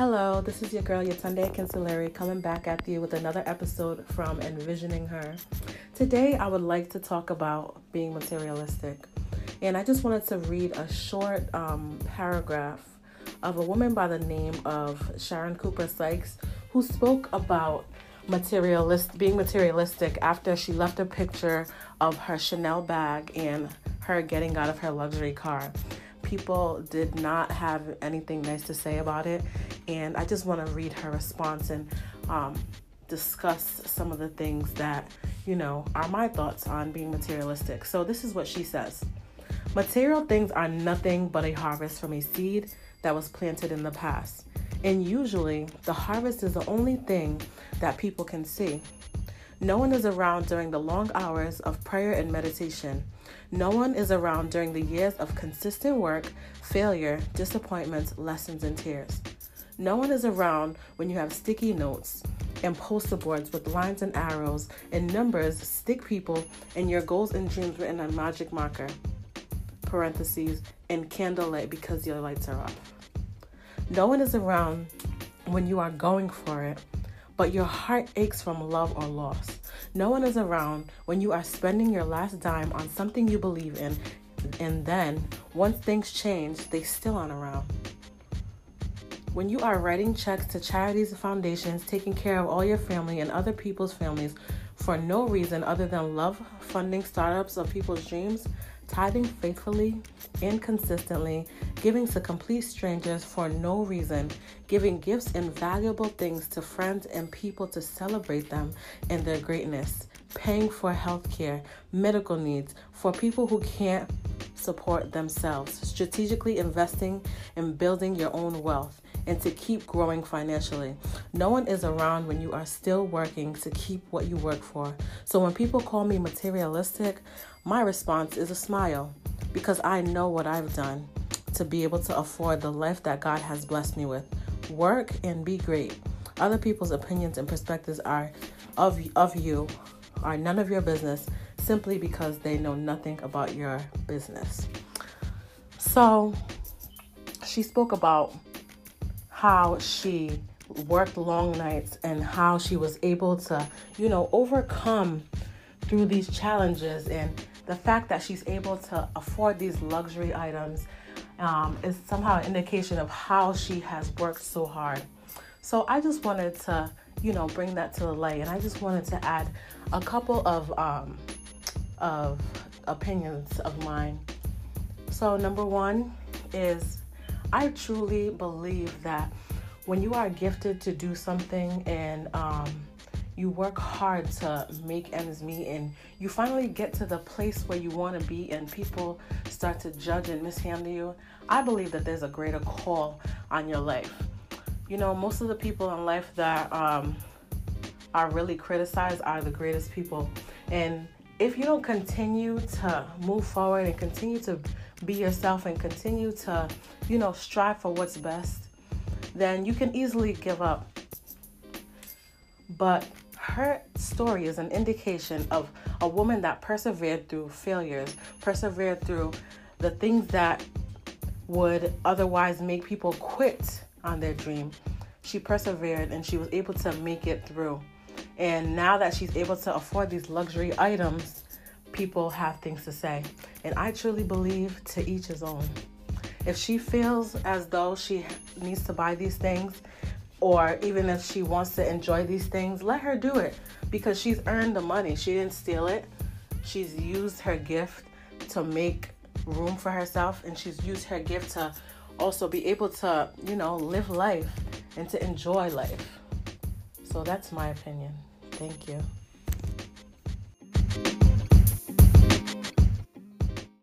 Hello, this is your girl Yatunde Kinselary coming back at you with another episode from Envisioning Her. Today, I would like to talk about being materialistic, and I just wanted to read a short um, paragraph of a woman by the name of Sharon Cooper Sykes who spoke about materialist being materialistic after she left a picture of her Chanel bag and her getting out of her luxury car. People did not have anything nice to say about it, and I just want to read her response and um, discuss some of the things that you know are my thoughts on being materialistic. So, this is what she says Material things are nothing but a harvest from a seed that was planted in the past. And usually, the harvest is the only thing that people can see. No one is around during the long hours of prayer and meditation. No one is around during the years of consistent work, failure, disappointments, lessons, and tears. No one is around when you have sticky notes and poster boards with lines and arrows and numbers, stick people, and your goals and dreams written on magic marker, parentheses, and candlelight because your lights are off. No one is around when you are going for it, but your heart aches from love or loss. No one is around when you are spending your last dime on something you believe in, and then once things change, they still aren't around. When you are writing checks to charities and foundations, taking care of all your family and other people's families for no reason other than love funding startups of people's dreams, tithing faithfully and consistently, giving to complete strangers for no reason, giving gifts and valuable things to friends and people to celebrate them and their greatness, paying for health care, medical needs for people who can't support themselves, strategically investing in building your own wealth, and to keep growing financially. No one is around when you are still working to keep what you work for. So when people call me materialistic, my response is a smile because I know what I've done to be able to afford the life that God has blessed me with. Work and be great. Other people's opinions and perspectives are of of you are none of your business simply because they know nothing about your business. So, she spoke about how she worked long nights and how she was able to, you know, overcome through these challenges and the fact that she's able to afford these luxury items um, is somehow an indication of how she has worked so hard. So I just wanted to, you know, bring that to the light, and I just wanted to add a couple of um, of opinions of mine. So number one is I truly believe that when you are gifted to do something and um, you work hard to make ends meet and you finally get to the place where you want to be and people start to judge and mishandle you, I believe that there's a greater call on your life. You know, most of the people in life that um, are really criticized are the greatest people. And if you don't continue to move forward and continue to be yourself and continue to, you know, strive for what's best, then you can easily give up. But her story is an indication of a woman that persevered through failures, persevered through the things that would otherwise make people quit on their dream. She persevered and she was able to make it through. And now that she's able to afford these luxury items, people have things to say. And I truly believe to each his own. If she feels as though she needs to buy these things, or even if she wants to enjoy these things, let her do it because she's earned the money. She didn't steal it. She's used her gift to make room for herself and she's used her gift to also be able to, you know, live life and to enjoy life. So that's my opinion. Thank you.